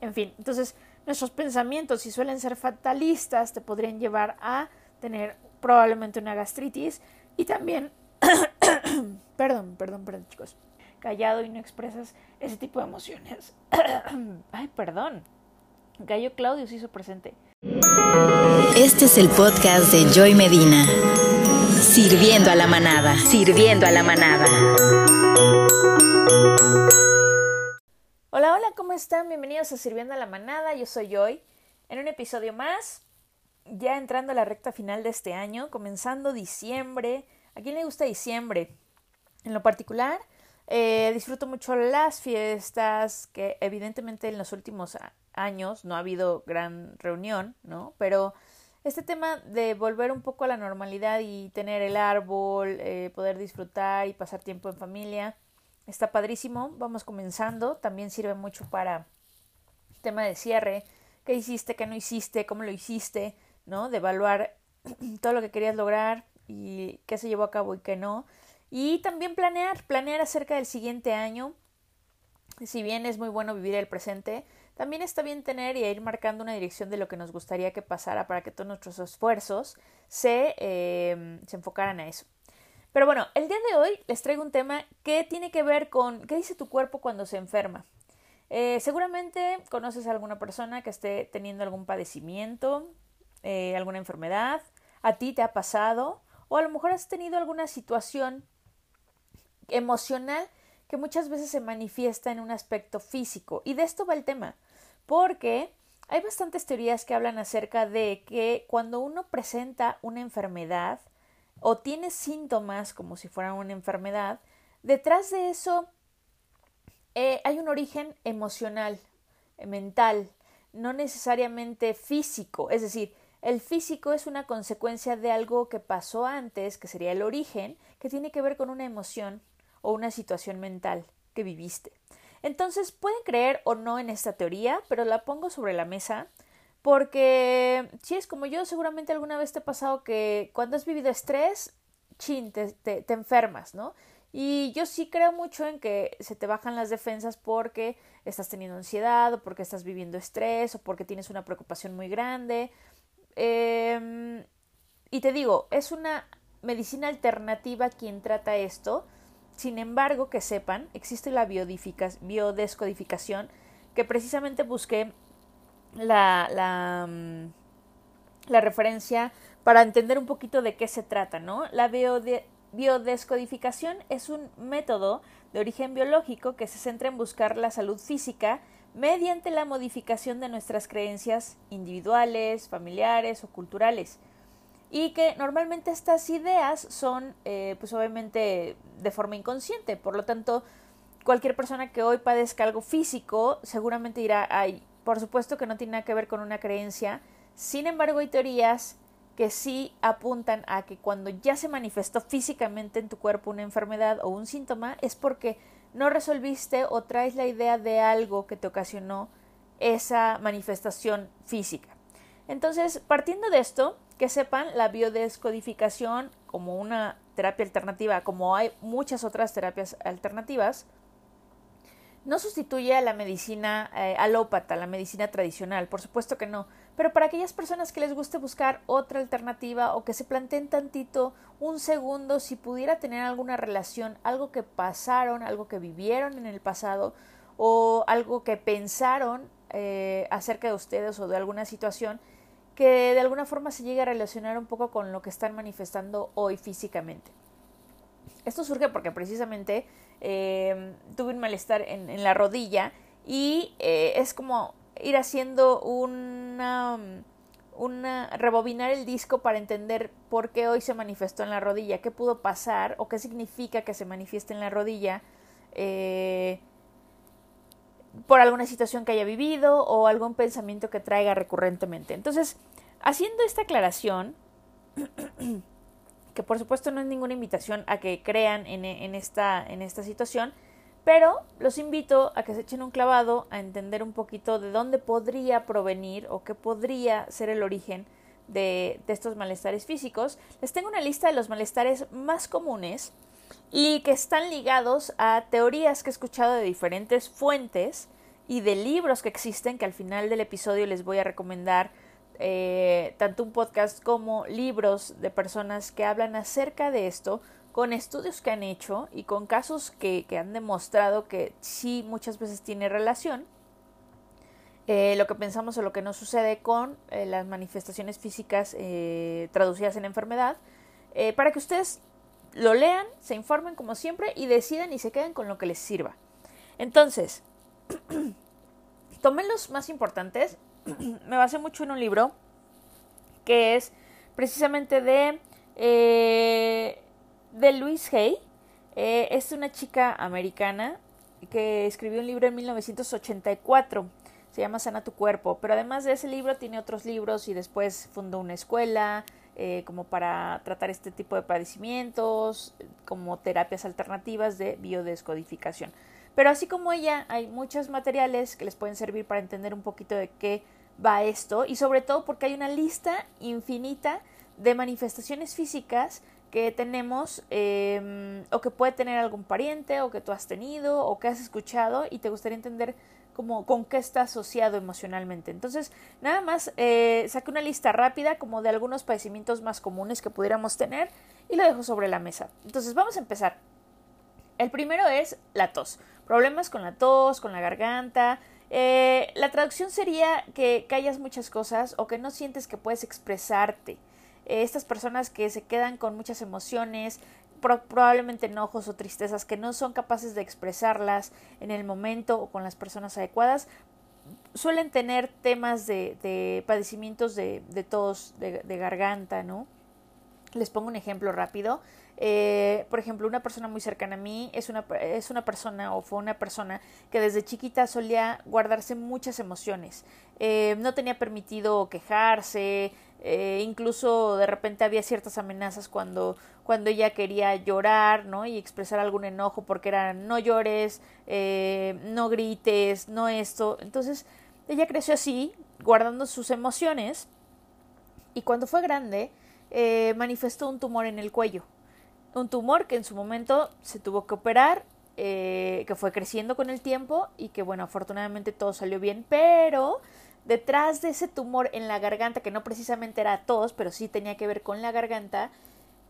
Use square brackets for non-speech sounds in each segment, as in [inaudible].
En fin, entonces nuestros pensamientos, si suelen ser fatalistas, te podrían llevar a tener probablemente una gastritis y también, [coughs] perdón, perdón, perdón chicos, callado y no expresas ese tipo de emociones. [coughs] Ay, perdón. Gallo Claudio se hizo presente. Este es el podcast de Joy Medina. Sirviendo a la manada, sirviendo a la manada. Hola, hola, ¿cómo están? Bienvenidos a Sirviendo a la Manada. Yo soy Joy. En un episodio más, ya entrando a la recta final de este año, comenzando diciembre. ¿A quién le gusta diciembre? En lo particular, eh, disfruto mucho las fiestas, que evidentemente en los últimos años no ha habido gran reunión, ¿no? Pero este tema de volver un poco a la normalidad y tener el árbol, eh, poder disfrutar y pasar tiempo en familia, Está padrísimo, vamos comenzando, también sirve mucho para tema de cierre, qué hiciste, qué no hiciste, cómo lo hiciste, ¿no? De evaluar [clears throat] todo lo que querías lograr y qué se llevó a cabo y qué no. Y también planear, planear acerca del siguiente año. Si bien es muy bueno vivir el presente, también está bien tener y ir marcando una dirección de lo que nos gustaría que pasara para que todos nuestros esfuerzos se, eh, se enfocaran a eso. Pero bueno, el día de hoy les traigo un tema que tiene que ver con qué dice tu cuerpo cuando se enferma. Eh, seguramente conoces a alguna persona que esté teniendo algún padecimiento, eh, alguna enfermedad, a ti te ha pasado, o a lo mejor has tenido alguna situación emocional que muchas veces se manifiesta en un aspecto físico. Y de esto va el tema, porque hay bastantes teorías que hablan acerca de que cuando uno presenta una enfermedad, o tiene síntomas como si fuera una enfermedad, detrás de eso eh, hay un origen emocional, mental, no necesariamente físico. Es decir, el físico es una consecuencia de algo que pasó antes, que sería el origen, que tiene que ver con una emoción o una situación mental que viviste. Entonces, pueden creer o no en esta teoría, pero la pongo sobre la mesa porque si es como yo, seguramente alguna vez te ha pasado que cuando has vivido estrés, chin, te, te, enfermas, ¿no? Y yo sí creo mucho en que se te bajan las defensas porque estás teniendo ansiedad o porque estás viviendo estrés o porque tienes una preocupación muy grande. Em, y te digo, es una medicina alternativa quien trata esto. Sin embargo, que sepan, existe la biodescodificación que precisamente busqué la, la, mm, la referencia para entender un poquito de qué se trata, ¿no? La biodescodificación es un método de origen biológico que se centra en buscar la salud física mediante la modificación de nuestras creencias individuales, familiares o culturales. Y que normalmente estas ideas son, eh, pues obviamente, de forma inconsciente. Por lo tanto, cualquier persona que hoy padezca algo físico seguramente dirá, ay, por supuesto que no tiene nada que ver con una creencia, sin embargo hay teorías que sí apuntan a que cuando ya se manifestó físicamente en tu cuerpo una enfermedad o un síntoma es porque no resolviste o traes la idea de algo que te ocasionó esa manifestación física. Entonces, partiendo de esto, que sepan la biodescodificación como una terapia alternativa, como hay muchas otras terapias alternativas, no sustituye a la medicina eh, alópata, la medicina tradicional, por supuesto que no, pero para aquellas personas que les guste buscar otra alternativa o que se planteen tantito un segundo si pudiera tener alguna relación, algo que pasaron, algo que vivieron en el pasado o algo que pensaron eh, acerca de ustedes o de alguna situación que de alguna forma se llegue a relacionar un poco con lo que están manifestando hoy físicamente. Esto surge porque precisamente eh, tuve un malestar en, la rodilla y eh, es como ir haciendo una, una, rebobinar el disco para entender por qué hoy se manifestó en la rodilla, qué pudo pasar o qué significa que se manifieste en la rodilla eh, por alguna situación que haya vivido o algún pensamiento que traiga recurrentemente. Entonces, haciendo esta aclaración, [clears throat] que por supuesto no es ninguna invitación a que crean en, en, esta, en esta situación, pero los invito a que se echen un clavado a entender un poquito de dónde podría provenir o qué podría ser el origen de, de estos malestares físicos. Les tengo una lista de los malestares más comunes y que están ligados a teorías que he escuchado de diferentes fuentes y de libros que existen, que al final del episodio les voy a recomendar eh, tanto un podcast como libros de personas que hablan acerca de esto, con estudios que han hecho y con casos que, han demostrado que sí muchas veces tiene relación. Eh, lo que pensamos o lo que no sucede con eh, las manifestaciones físicas traducidas en enfermedad, para que ustedes lo lean, se informen como siempre y decidan y se queden con lo que les sirva. Entonces, [clears throat] tomé los más importantes, [clears throat] me basé mucho en un libro que es precisamente de, de Louise Hay, es una chica americana que escribió un libro en 1984 se llama Sana tu cuerpo, pero además de ese libro tiene otros libros y después fundó una escuela eh, como para tratar este tipo de padecimientos, como terapias alternativas de biodescodificación. Pero así como ella, hay muchos materiales que les pueden servir para entender un poquito de qué va esto y sobre todo porque hay una lista infinita de manifestaciones físicas que tenemos em, o que puede tener algún pariente o que tú has tenido o que has escuchado y te gustaría entender como con qué está asociado emocionalmente. Entonces, nada más eh, saqué una lista rápida como de algunos padecimientos más comunes que pudiéramos tener y lo dejo sobre la mesa. Entonces, vamos a empezar. El primero es la tos. Problemas con la tos, con la garganta. Eh, la traducción sería que callas muchas cosas o que no sientes que puedes expresarte. Eh, estas personas que se quedan con muchas emociones, probablemente enojos o tristezas que no son capaces de expresarlas en el momento o con las personas adecuadas, suelen tener temas de, padecimientos de, de tos, de, garganta, ¿no? Les pongo un ejemplo rápido. Eh, por ejemplo, una persona muy cercana a mí es una, es una persona o fue una persona que desde chiquita solía guardarse muchas emociones. Eh, no tenía permitido quejarse, eh, incluso de repente había ciertas amenazas cuando, cuando ella quería llorar, ¿no? Y expresar algún enojo porque era no llores, eh, no grites, no esto. Entonces ella creció así, guardando sus emociones y cuando fue grande eh, manifestó un tumor en el cuello. Un tumor que en su momento se tuvo que operar, que fue creciendo con el tiempo y que bueno, afortunadamente todo salió bien, pero detrás de ese tumor en la garganta, que no precisamente era tos, pero sí tenía que ver con la garganta,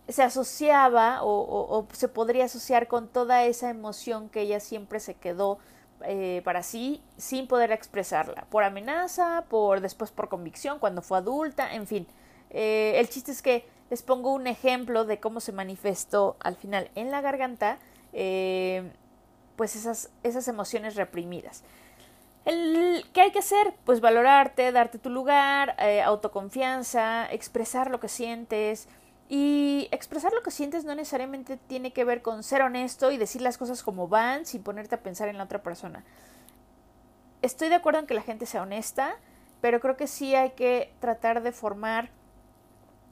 se asociaba o, se podría asociar con toda esa emoción que ella siempre se quedó eh, para sí sin poder expresarla, por amenaza, por después por convicción, cuando fue adulta, en fin. Eh, el chiste es que les pongo un ejemplo de cómo se manifestó al final en la garganta, eh, pues esas, esas emociones reprimidas. El, ¿Qué hay que hacer? Pues valorarte, darte tu lugar, eh, autoconfianza, expresar lo que sientes. Y expresar lo que sientes no necesariamente tiene que ver con ser honesto y decir las cosas como van sin ponerte a pensar en la otra persona. Estoy de acuerdo en que la gente sea honesta, pero creo que sí hay que tratar de formar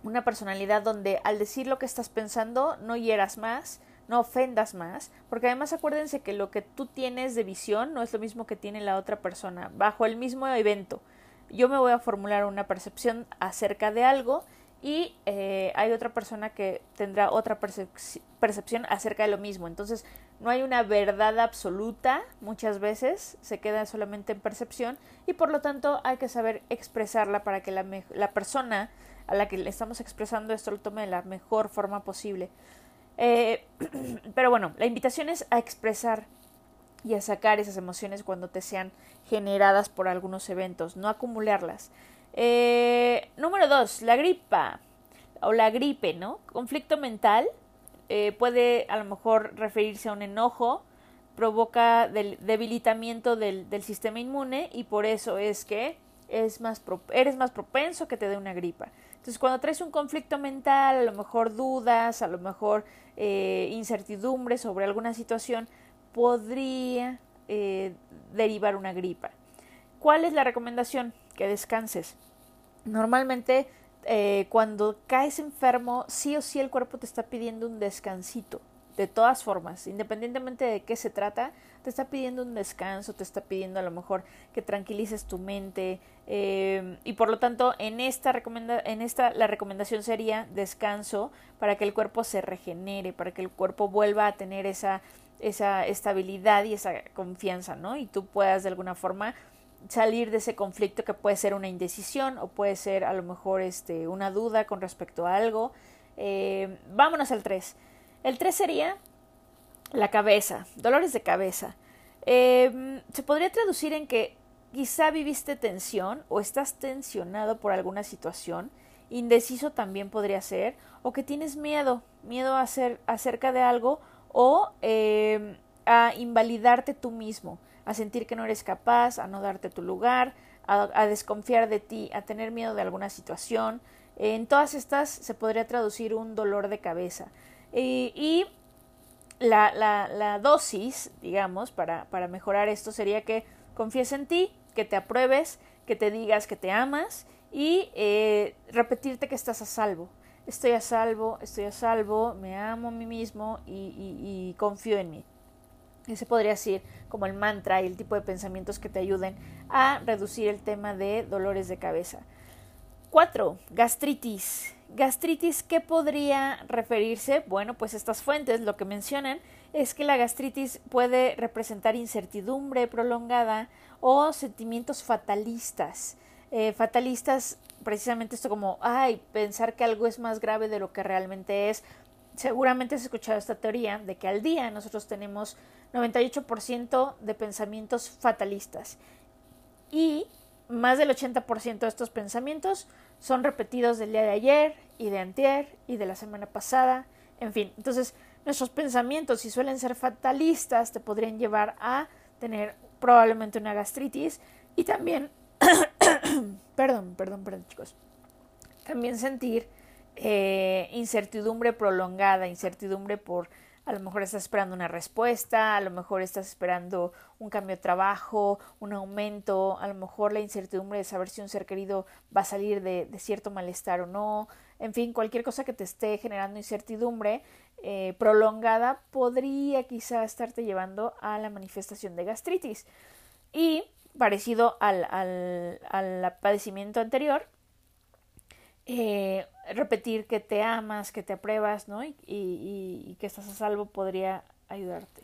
una personalidad donde al decir lo que estás pensando no hieras más, no ofendas más, porque además acuérdense que lo que tú tienes de visión no es lo mismo que tiene la otra persona, bajo el mismo evento. Yo me voy a formular una percepción acerca de algo y eh, hay otra persona que tendrá otra percepción acerca de lo mismo. Entonces, no hay una verdad absoluta, muchas veces se queda solamente en percepción y por lo tanto hay que saber expresarla para que la, la persona a la que le estamos expresando esto lo tome de la mejor forma posible. Eh, [clears throat] pero bueno, la invitación es a expresar y a sacar esas emociones cuando te sean generadas por algunos eventos, no acumularlas. Eh, número dos, la gripa o la gripe, ¿no? Conflicto mental eh, puede a lo mejor referirse a un enojo, provoca del debilitamiento del, del, sistema inmune y por eso es que es más eres más propenso que te dé una gripa. Entonces, cuando traes un conflicto mental, a lo mejor dudas, a lo mejor eh, incertidumbre sobre alguna situación, podría eh, derivar una gripa. ¿Cuál es la recomendación? Que descanses. Normalmente, eh, cuando caes enfermo, sí o sí el cuerpo te está pidiendo un descansito de todas formas, independientemente de qué se trata, te está pidiendo un descanso, te está pidiendo a lo mejor que tranquilices tu mente eh, y por lo tanto en esta, recomenda en esta la recomendación sería descanso para que el cuerpo se regenere, para que el cuerpo vuelva a tener esa esa estabilidad y esa confianza, ¿no? Y tú puedas de alguna forma salir de ese conflicto que puede ser una indecisión o puede ser a lo mejor este, una duda con respecto a algo. Eh, vámonos al 3. El 3 sería la cabeza, dolores de cabeza. Eh, se podría traducir en que quizá viviste tensión o estás tensionado por alguna situación, indeciso también podría ser, o que tienes miedo, miedo a hacer acerca de algo o eh, a invalidarte tú mismo, a sentir que no eres capaz, a no darte tu lugar, a, desconfiar de ti, a tener miedo de alguna situación. En todas estas se podría traducir un dolor de cabeza. Y la, la, dosis, digamos, para, para mejorar esto sería que confíes en ti, que te apruebes, que te digas que te amas y eh, repetirte que estás a salvo. Estoy a salvo, estoy a salvo, me amo a mí mismo y, confío en mí. Ese podría ser como el mantra y el tipo de pensamientos que te ayuden a reducir el tema de dolores de cabeza. 4. Gastritis. Gastritis, ¿qué podría referirse? Bueno, pues estas fuentes lo que mencionan es que la gastritis puede representar incertidumbre prolongada o sentimientos fatalistas. Eh, fatalistas, precisamente esto como, ay, pensar que algo es más grave de lo que realmente es. Seguramente has escuchado esta teoría de que al día nosotros tenemos 98% de pensamientos fatalistas y más del 80% de estos pensamientos son repetidos del día de ayer y de antier y de la semana pasada, en fin. Entonces, nuestros pensamientos, si suelen ser fatalistas, te podrían llevar a tener probablemente una gastritis y también [coughs] perdón, perdón, perdón chicos, también sentir eh, incertidumbre prolongada, incertidumbre por a lo mejor estás esperando una respuesta, a lo mejor estás esperando un cambio de trabajo, un aumento, a lo mejor la incertidumbre de saber si un ser querido va a salir de, cierto malestar o no, en fin, cualquier cosa que te esté generando incertidumbre eh, prolongada podría quizá estarte llevando a la manifestación de gastritis. Y parecido al, al, al padecimiento anterior, eh, repetir que te amas, que te apruebas, ¿no? Y, y, que estás a salvo podría ayudarte.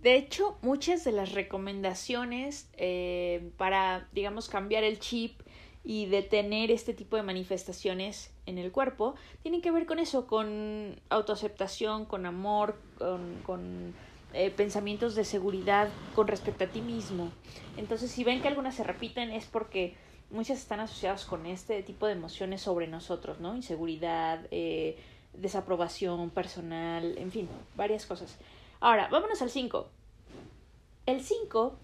De hecho, muchas de las recomendaciones eh, para, digamos, cambiar el chip y detener este tipo de manifestaciones en el cuerpo tienen que ver con eso, con autoaceptación, con amor, con, con eh, pensamientos de seguridad con respecto a ti mismo. Entonces, si ven que algunas se repiten es porque muchas están asociadas con este tipo de emociones sobre nosotros, ¿no? Inseguridad, eh, desaprobación personal, en fin, varias cosas. Ahora, vámonos al 5. El 5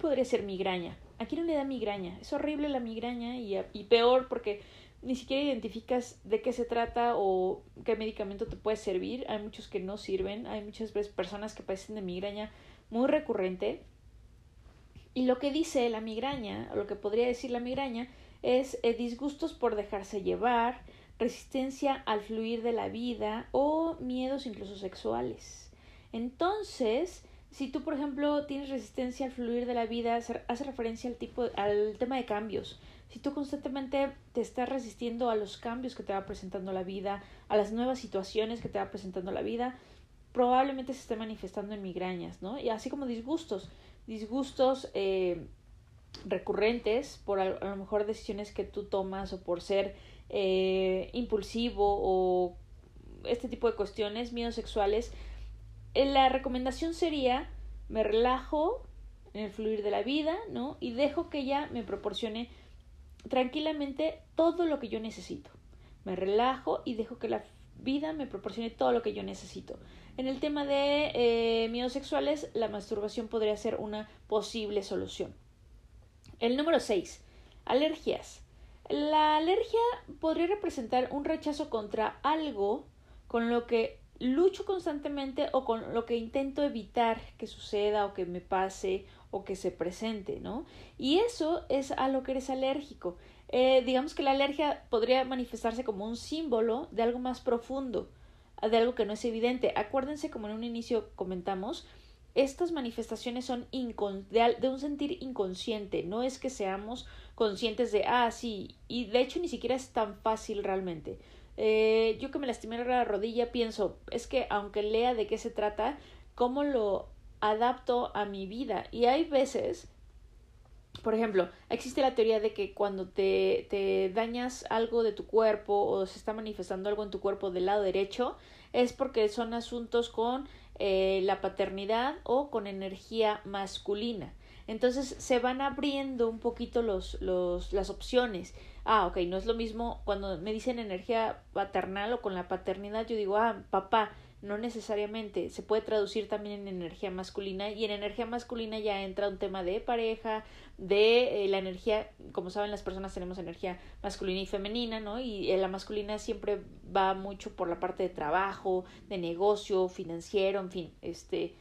podría ser migraña. ¿A quién no le da migraña? Es horrible la migraña y, y peor porque ni siquiera identificas de qué se trata o qué medicamento te puede servir. Hay muchos que no sirven. Hay muchas personas que padecen de migraña muy recurrente y lo que dice la migraña, o lo que podría decir la migraña, es eh, disgustos por dejarse llevar, resistencia al fluir de la vida o miedos incluso sexuales. Entonces, si tú, por ejemplo, tienes resistencia al fluir de la vida, hace referencia al tipo, al tema de cambios. Si tú constantemente te estás resistiendo a los cambios que te va presentando la vida, a las nuevas situaciones que te va presentando la vida, probablemente se esté manifestando en migrañas, ¿no? Y así como disgustos disgustos eh, recurrentes por a, lo mejor decisiones que tú tomas o por ser eh, impulsivo o este tipo de cuestiones, miedos sexuales, eh, la recomendación sería me relajo en el fluir de la vida, ¿no? Y dejo que ella me proporcione tranquilamente todo lo que yo necesito. Me relajo y dejo que la vida me proporcione todo lo que yo necesito. En el tema de eh, miedos sexuales, la masturbación podría ser una posible solución. El número 6. Alergias. La alergia podría representar un rechazo contra algo con lo que lucho constantemente o con lo que intento evitar que suceda o que me pase o que se presente, ¿no? Y eso es a lo que eres alérgico. Eh, digamos que la alergia podría manifestarse como un símbolo de algo más profundo de algo que no es evidente. Acuérdense, como en un inicio comentamos, estas manifestaciones son de, un sentir inconsciente, no es que seamos conscientes de, ah, sí, y de hecho ni siquiera es tan fácil realmente. Eh, yo que me lastimé la rodilla pienso, es que aunque lea de qué se trata, cómo lo adapto a mi vida. Y hay veces, por ejemplo, existe la teoría de que cuando te, te dañas algo de tu cuerpo o se está manifestando algo en tu cuerpo del lado derecho, es porque son asuntos con eh, la paternidad o con energía masculina. Entonces se van abriendo un poquito los, los, las opciones. Ah, ok, no es lo mismo cuando me dicen energía paternal o con la paternidad, yo digo, ah, papá, no necesariamente, se puede traducir también en energía masculina y en energía masculina ya entra un tema de pareja, de eh, la energía, como saben las personas tenemos energía masculina y femenina, ¿no? Y eh, la masculina siempre va mucho por la parte de trabajo, de negocio, financiero, en fin, este,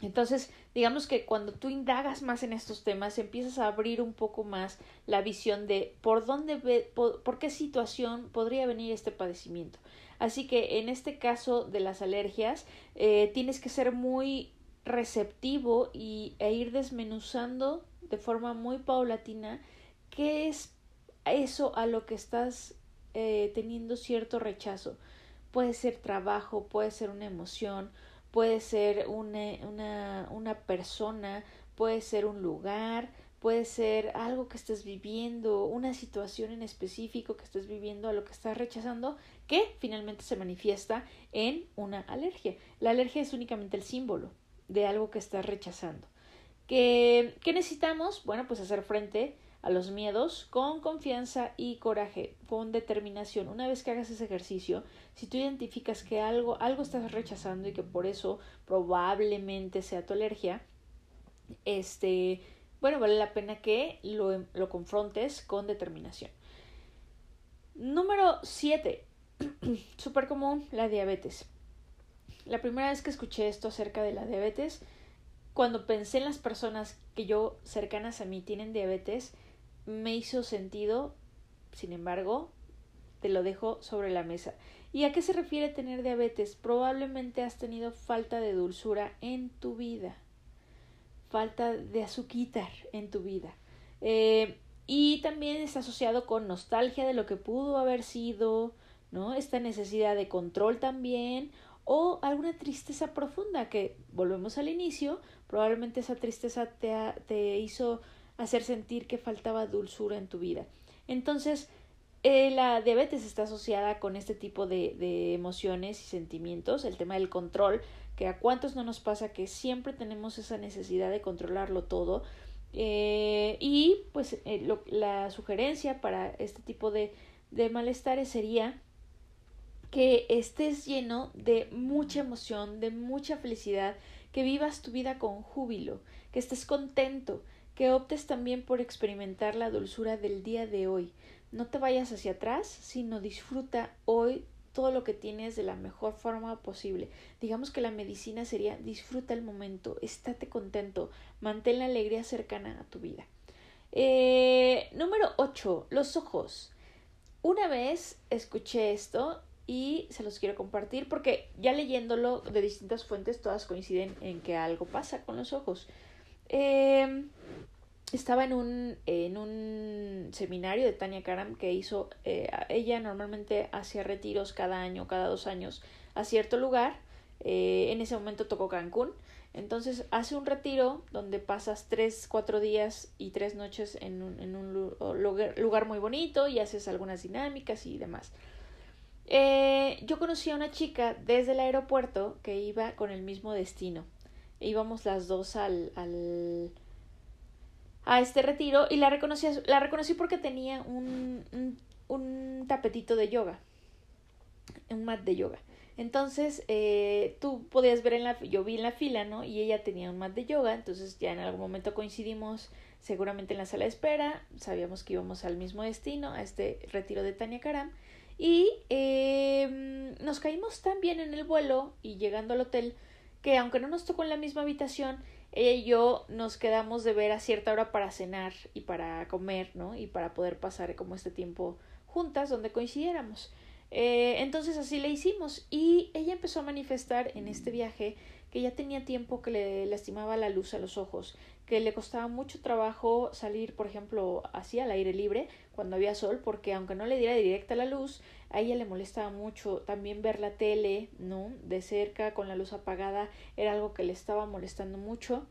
entonces, digamos que cuando tú indagas más en estos temas, empiezas a abrir un poco más la visión de por dónde, ve, por, qué situación podría venir este padecimiento. Así que en este caso de las alergias, eh, tienes que ser muy receptivo y, e ir desmenuzando de forma muy paulatina qué es eso a lo que estás eh, teniendo cierto rechazo. Puede ser trabajo, puede ser una emoción, puede ser una, una, una persona, puede ser un lugar, puede ser algo que estés viviendo, una situación en específico que estés viviendo a lo que estás rechazando, que finalmente se manifiesta en una alergia. La alergia es únicamente el símbolo de algo que estás rechazando. ¿Qué, necesitamos? Bueno, pues hacer frente a los miedos con confianza y coraje, con determinación. Una vez que hagas ese ejercicio, si tú identificas que algo, algo estás rechazando y que por eso probablemente sea tu alergia, este, bueno, vale la pena que lo, lo confrontes con determinación. Número 7. [clears throat] Súper común, la diabetes. La primera vez que escuché esto acerca de la diabetes, cuando pensé en las personas que yo cercanas a mí tienen diabetes, me hizo sentido, sin embargo, te lo dejo sobre la mesa. ¿Y a qué se refiere tener diabetes? Probablemente has tenido falta de dulzura en tu vida, falta de azúcar en tu vida. Eh, y también está asociado con nostalgia de lo que pudo haber sido, ¿no? Esta necesidad de control también, o alguna tristeza profunda que, volvemos al inicio, probablemente esa tristeza te, te hizo hacer sentir que faltaba dulzura en tu vida. Entonces, eh, la diabetes está asociada con este tipo de, de, emociones y sentimientos, el tema del control, que a cuántos no nos pasa que siempre tenemos esa necesidad de controlarlo todo. Eh, y pues eh, la sugerencia para este tipo de, de malestares sería que estés lleno de mucha emoción, de mucha felicidad, que vivas tu vida con júbilo, que estés contento, que optes también por experimentar la dulzura del día de hoy. No te vayas hacia atrás, sino disfruta hoy todo lo que tienes de la mejor forma posible. Digamos que la medicina sería disfruta el momento, estate contento, mantén la alegría cercana a tu vida. Eh, número 8. Los ojos. Una vez escuché esto y se los quiero compartir porque ya leyéndolo de distintas fuentes todas coinciden en que algo pasa con los ojos. Eh, estaba en un, en un seminario de Tania Karam que hizo, eh, ella normalmente hacía retiros cada año, cada dos años a cierto lugar, eh, en ese momento tocó Cancún, entonces hace un retiro donde pasas tres, cuatro días y tres noches en un, en un lugar, lugar, muy bonito y haces algunas dinámicas y demás. Eh, yo conocí a una chica desde el aeropuerto que iba con el mismo destino. Íbamos las dos al, al a este retiro y la reconocí, la reconocí porque tenía un, un, tapetito de yoga, un mat de yoga. Entonces, eh, tú podías ver en la, yo vi en la fila, ¿no? Y ella tenía un mat de yoga, entonces ya en algún momento coincidimos seguramente en la sala de espera, sabíamos que íbamos al mismo destino, a este retiro de Tania Karam, y eh, nos caímos tan bien en el vuelo y llegando al hotel que aunque no nos tocó en la misma habitación, ella y yo nos quedamos de ver a cierta hora para cenar y para comer, ¿no? Y para poder pasar como este tiempo juntas donde coincidiéramos. Eh, entonces así le hicimos y ella empezó a manifestar en este viaje que ya tenía tiempo que le lastimaba la luz a los ojos, que le costaba mucho trabajo salir, por ejemplo, así al aire libre cuando había sol, porque aunque no le diera directa la luz, a ella le molestaba mucho también ver la tele, ¿no? De cerca, con la luz apagada, era algo que le estaba molestando mucho.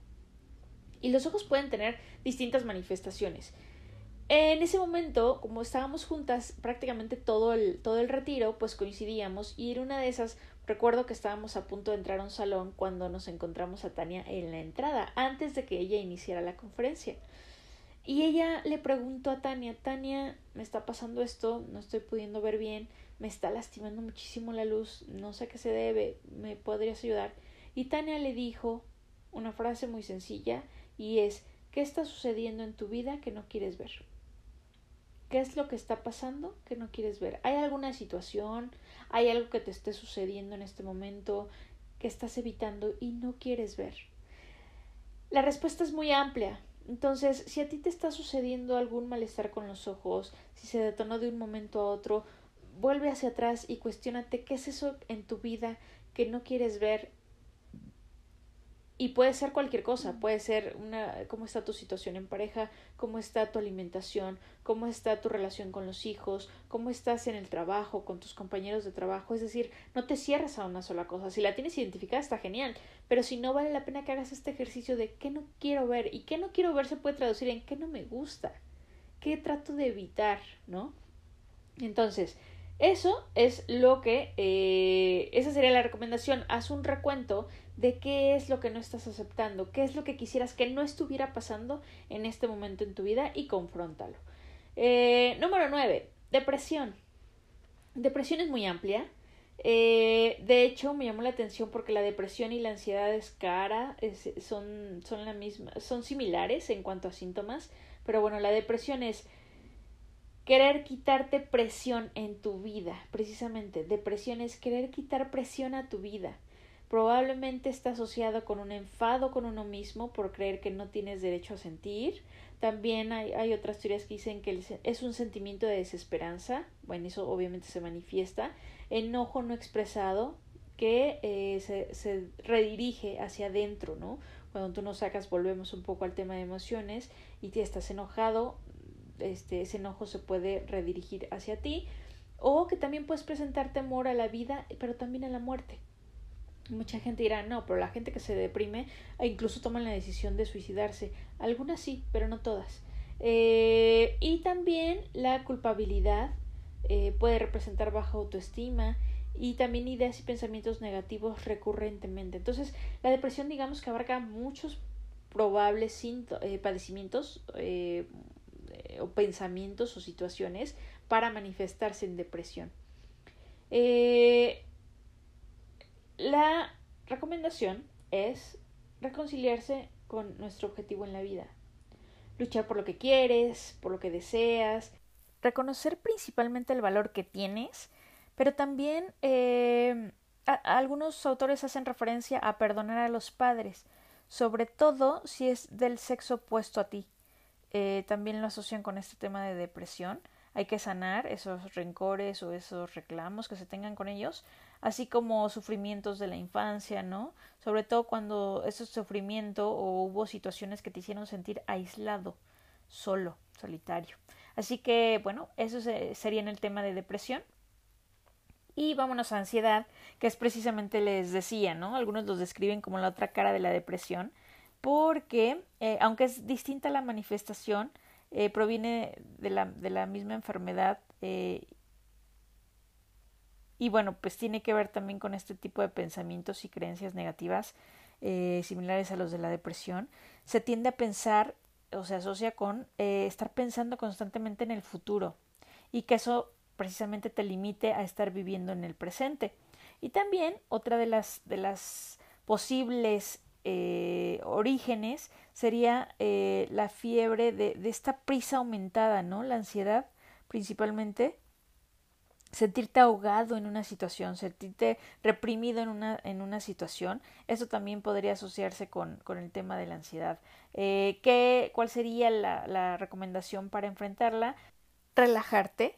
Y los ojos pueden tener distintas manifestaciones. En ese momento, como estábamos juntas prácticamente todo el, todo el retiro, pues coincidíamos y en una de esas recuerdo que estábamos a punto de entrar a un salón cuando nos encontramos a Tania en la entrada, antes de que ella iniciara la conferencia. Y ella le preguntó a Tania, Tania, me está pasando esto, no estoy pudiendo ver bien, me está lastimando muchísimo la luz, no sé qué se debe, ¿me podrías ayudar? Y Tania le dijo una frase muy sencilla y es, ¿qué está sucediendo en tu vida que no quieres ver? ¿Qué es lo que está pasando que no quieres ver? ¿Hay alguna situación? ¿Hay algo que te esté sucediendo en este momento que estás evitando y no quieres ver? La respuesta es muy amplia. Entonces, si a ti te está sucediendo algún malestar con los ojos, si se detonó de un momento a otro, vuelve hacia atrás y cuestiónate qué es eso en tu vida que no quieres ver y puede ser cualquier cosa, puede ser una cómo está tu situación en pareja, cómo está tu alimentación, cómo está tu relación con los hijos, cómo estás en el trabajo, con tus compañeros de trabajo, es decir, no te cierres a una sola cosa. Si la tienes identificada está genial, pero si no vale la pena que hagas este ejercicio de qué no quiero ver y qué no quiero ver se puede traducir en qué no me gusta, qué trato de evitar, ¿no? Entonces, eso es lo que, eh, esa sería la recomendación. Haz un recuento de qué es lo que no estás aceptando, qué es lo que quisieras que no estuviera pasando en este momento en tu vida y confróntalo. Eh, número 9. Depresión. Depresión es muy amplia. Eh, de hecho, me llamó la atención porque la depresión y la ansiedad es cara, son, son la misma, son similares en cuanto a síntomas, pero bueno, la depresión es querer quitarte presión en tu vida, precisamente. Depresión es querer quitar presión a tu vida. Probablemente está asociado con un enfado con uno mismo por creer que no tienes derecho a sentir. También hay, otras teorías que dicen que es un sentimiento de desesperanza. Bueno, eso obviamente se manifiesta. Enojo no expresado que eh, se, se redirige hacia adentro, ¿no? Cuando tú nos sacas, volvemos un poco al tema de emociones y te estás enojado, este, ese enojo se puede redirigir hacia ti o que también puedes presentar temor a la vida pero también a la muerte. Mucha gente dirá no pero la gente que se deprime e incluso toman la decisión de suicidarse algunas sí pero no todas. Eh, y también la culpabilidad eh, puede representar baja autoestima y también ideas y pensamientos negativos recurrentemente. Entonces la depresión digamos que abarca muchos probables eh, padecimientos o pensamientos o situaciones para manifestarse en depresión. Eh, la recomendación es reconciliarse con nuestro objetivo en la vida. Luchar por lo que quieres, por lo que deseas. Reconocer principalmente el valor que tienes, pero también eh, algunos autores hacen referencia a perdonar a los padres, sobre todo si es del sexo opuesto a ti. Eh, también lo asocian con este tema de depresión. Hay que sanar esos rencores o esos reclamos que se tengan con ellos, así como sufrimientos de la infancia, ¿no? Sobre todo cuando ese sufrimiento o hubo situaciones que te hicieron sentir aislado, solo, solitario. Así que, bueno, eso sería en el tema de depresión. Y vámonos a ansiedad, que es precisamente les decía, ¿no? Algunos los describen como la otra cara de la depresión porque eh, aunque es distinta la manifestación, eh, proviene de la, de la, misma enfermedad eh, y bueno, pues tiene que ver también con este tipo de pensamientos y creencias negativas similares a los de la depresión. Se tiende a pensar o se asocia con estar pensando constantemente en el futuro y que eso precisamente te limite a estar viviendo en el presente. Y también otra de las, de las posibles eh, orígenes sería eh, la fiebre de, esta prisa aumentada, ¿no? La ansiedad principalmente. Sentirte ahogado en una situación, sentirte reprimido en una, en una situación, eso también podría asociarse con, con el tema de la ansiedad. Eh, ¿qué, ¿Cuál sería la, la recomendación para enfrentarla? Relajarte,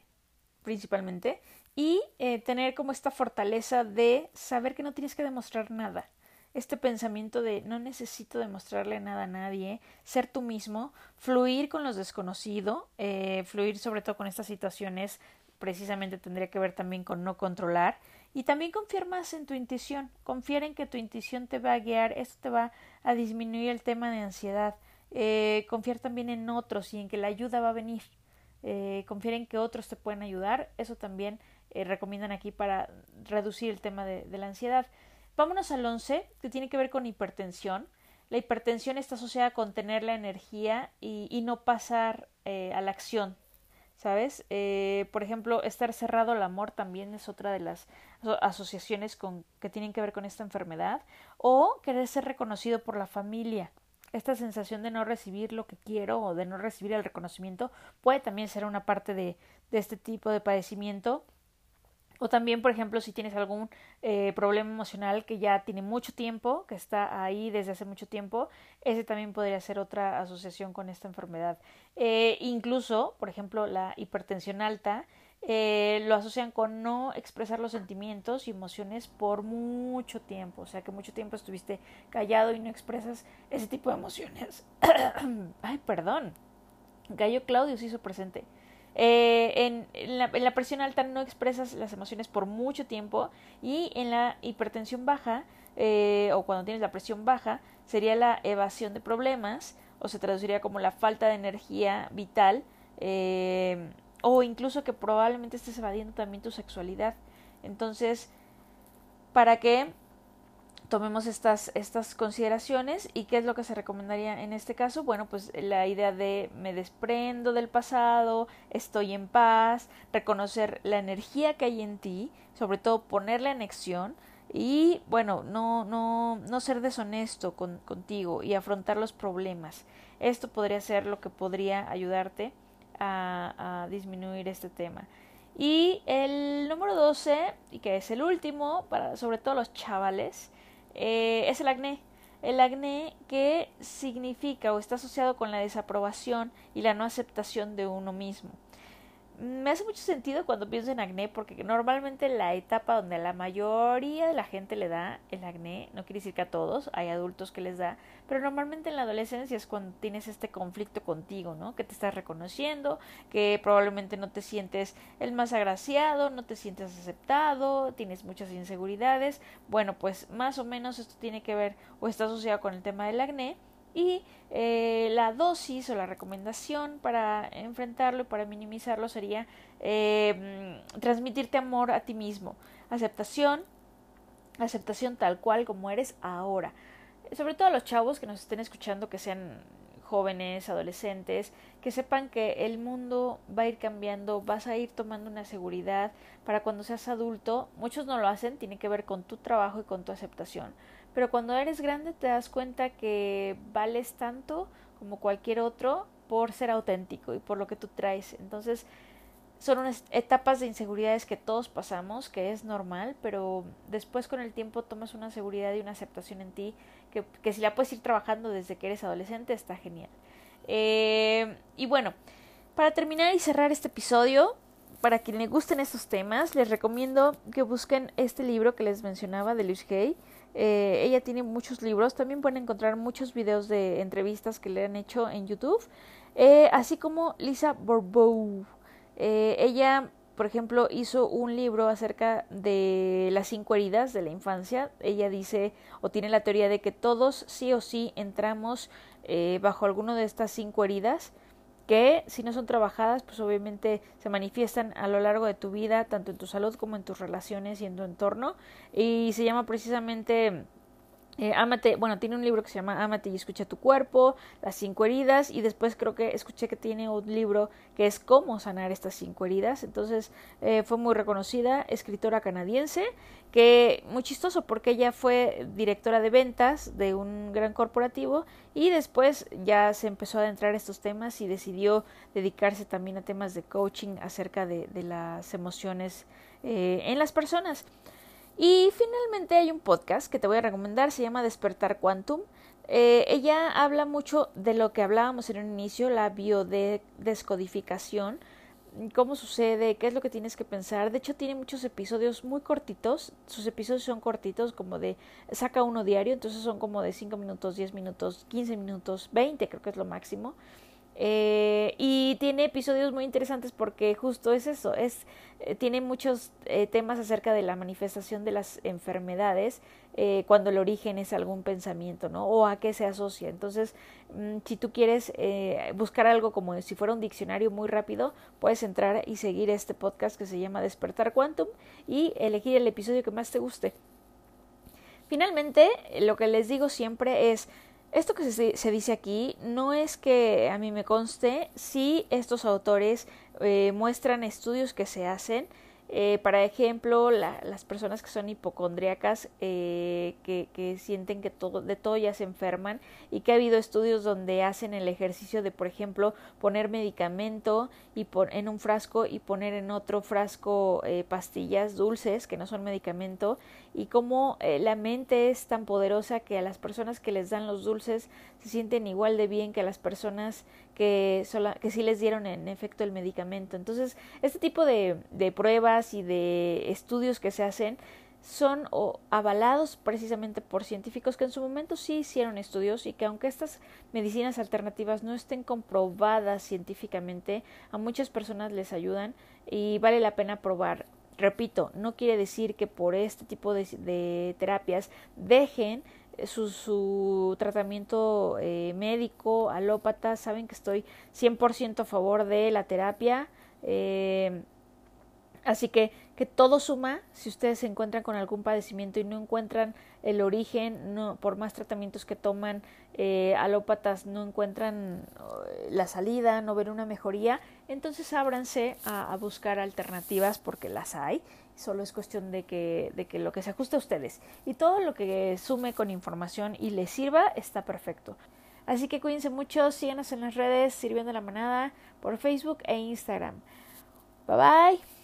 principalmente, y tener como esta fortaleza de saber que no tienes que demostrar nada este pensamiento de no necesito demostrarle nada a nadie, ser tú mismo, fluir con los desconocidos, eh, fluir sobre todo con estas situaciones, precisamente tendría que ver también con no controlar y también confiar más en tu intuición, confiar en que tu intuición te va a guiar, esto te va a disminuir el tema de ansiedad, eh, confiar también en otros y en que la ayuda va a venir, eh, confiar en que otros te pueden ayudar, eso también eh, recomiendan aquí para reducir el tema de, de la ansiedad. Vámonos al 11, que tiene que ver con hipertensión. La hipertensión está asociada con tener la energía y, no pasar eh, a la acción, ¿sabes? Eh, por ejemplo, estar cerrado al amor también es otra de las asociaciones que tienen que ver con esta enfermedad. O querer ser reconocido por la familia. Esta sensación de no recibir lo que quiero o de no recibir el reconocimiento puede también ser una parte de este tipo de padecimiento o también, por ejemplo, si tienes algún eh, problema emocional que ya tiene mucho tiempo, que está ahí desde hace mucho tiempo, ese también podría ser otra asociación con esta enfermedad. Eh, incluso, por ejemplo, la hipertensión alta eh, lo asocian con no expresar los sentimientos y emociones por mucho tiempo. O sea, que mucho tiempo estuviste callado y no expresas ese tipo de emociones. [coughs] Ay, perdón. Gallo Claudio se hizo presente. Eh, en, la, presión alta no expresas las emociones por mucho tiempo y en la hipertensión baja eh, o cuando tienes la presión baja sería la evasión de problemas o se traduciría como la falta de energía vital eh, o incluso que probablemente estés evadiendo también tu sexualidad. Entonces, para que tomemos estas, estas consideraciones y qué es lo que se recomendaría en este caso. Bueno, pues la idea de me desprendo del pasado, estoy en paz, reconocer la energía que hay en ti, sobre todo ponerla en acción y bueno, no, no, no ser deshonesto con, contigo y afrontar los problemas. Esto podría ser lo que podría ayudarte a, a disminuir este tema. Y el número 12, y que es el último, para sobre todo los chavales, eh, es el acné. El acné que significa o está asociado con la desaprobación y la no aceptación de uno mismo me hace mucho sentido cuando pienso en acné porque normalmente la etapa donde la mayoría de la gente le da el acné, no quiere decir que a todos, hay adultos que les da, pero normalmente en la adolescencia es cuando tienes este conflicto contigo, ¿no? Que te estás reconociendo, que probablemente no te sientes el más agraciado, no te sientes aceptado, tienes muchas inseguridades. Bueno, pues más o menos esto tiene que ver o está asociado con el tema del acné y eh, la dosis o la recomendación para enfrentarlo y para minimizarlo sería eh, transmitirte amor a ti mismo, aceptación, aceptación tal cual como eres ahora. Sobre todo a los chavos que nos estén escuchando, que sean jóvenes, adolescentes, que sepan que el mundo va a ir cambiando, vas a ir tomando una seguridad para cuando seas adulto. Muchos no lo hacen, tiene que ver con tu trabajo y con tu aceptación pero cuando eres grande te das cuenta que vales tanto como cualquier otro por ser auténtico y por lo que tú traes. Entonces, son unas etapas de inseguridades que todos pasamos, que es normal, pero después con el tiempo tomas una seguridad y una aceptación en ti que, que si la puedes ir trabajando desde que eres adolescente está genial. Eh, y bueno, para terminar y cerrar este episodio, para quien le gusten estos temas, les recomiendo que busquen este libro que les mencionaba de Luis Hay. Eh, ella tiene muchos libros, también pueden encontrar muchos videos de entrevistas que le han hecho en YouTube, eh, así como Lisa Bourbeau. Ella, por ejemplo, hizo un libro acerca de las cinco heridas de la infancia. Ella dice o tiene la teoría de que todos sí o sí entramos bajo alguno de estas cinco heridas que si no son trabajadas, pues obviamente se manifiestan a lo largo de tu vida, tanto en tu salud como en tus relaciones y en tu entorno. Y se llama precisamente eh, Amate, bueno, tiene un libro que se llama Amate y escucha tu cuerpo, las cinco heridas, y después creo que escuché que tiene un libro que es cómo sanar estas cinco heridas. Entonces eh, fue muy reconocida, escritora canadiense, que muy chistoso porque ella fue directora de ventas de un gran corporativo y después ya se empezó a adentrar estos temas y decidió dedicarse también a temas de coaching acerca de, de las emociones eh, en las personas. Y finalmente hay un podcast que te voy a recomendar, se llama Despertar Quantum. Eh, ella habla mucho de lo que hablábamos en un inicio, la biodescodificación, cómo sucede, qué es lo que tienes que pensar. De hecho, tiene muchos episodios muy cortitos. Sus episodios son cortitos, como de saca uno diario, entonces son como de 5 minutos, 10 minutos, 15 minutos, 20 creo que es lo máximo. Eh, y tiene episodios muy interesantes porque justo es eso, es, eh, tiene muchos eh, temas acerca de la manifestación de las enfermedades cuando el origen es algún pensamiento, ¿no? O a qué se asocia. Entonces, mm, si tú quieres buscar algo como si fuera un diccionario muy rápido, puedes entrar y seguir este podcast que se llama Despertar Quantum y elegir el episodio que más te guste. Finalmente, lo que les digo siempre es, esto que se, dice aquí no es que a mí me conste, si estos autores eh, muestran estudios que se hacen eh, para ejemplo, las personas que son hipocondríacas, eh, que, que, sienten que todo, de todo ya se enferman y que ha habido estudios donde hacen el ejercicio de, por ejemplo, poner medicamento y en un frasco y poner en otro frasco eh, pastillas dulces que no son medicamento y cómo la mente es tan poderosa que a las personas que les dan los dulces se sienten igual de bien que a las personas que, que sí les dieron en efecto el medicamento. Entonces, este tipo de, de pruebas y de estudios que se hacen son avalados precisamente por científicos que en su momento sí hicieron estudios y que aunque estas medicinas alternativas no estén comprobadas científicamente, a muchas personas les ayudan y vale la pena probar. Repito, no quiere decir que por este tipo de, de terapias dejen su, su tratamiento eh, médico, alópata, saben que estoy 100% a favor de la terapia. Eh, así que que todo suma, si ustedes se encuentran con algún padecimiento y no encuentran el origen, por más tratamientos que toman eh, alópatas no encuentran la salida, no ven una mejoría, entonces ábranse a buscar alternativas porque las hay solo es cuestión de que, de que lo que se ajuste a ustedes y todo lo que sume con información y les sirva está perfecto. Así que cuídense mucho, síganos en las redes Sirviendo la Manada por Facebook e Instagram. Bye bye.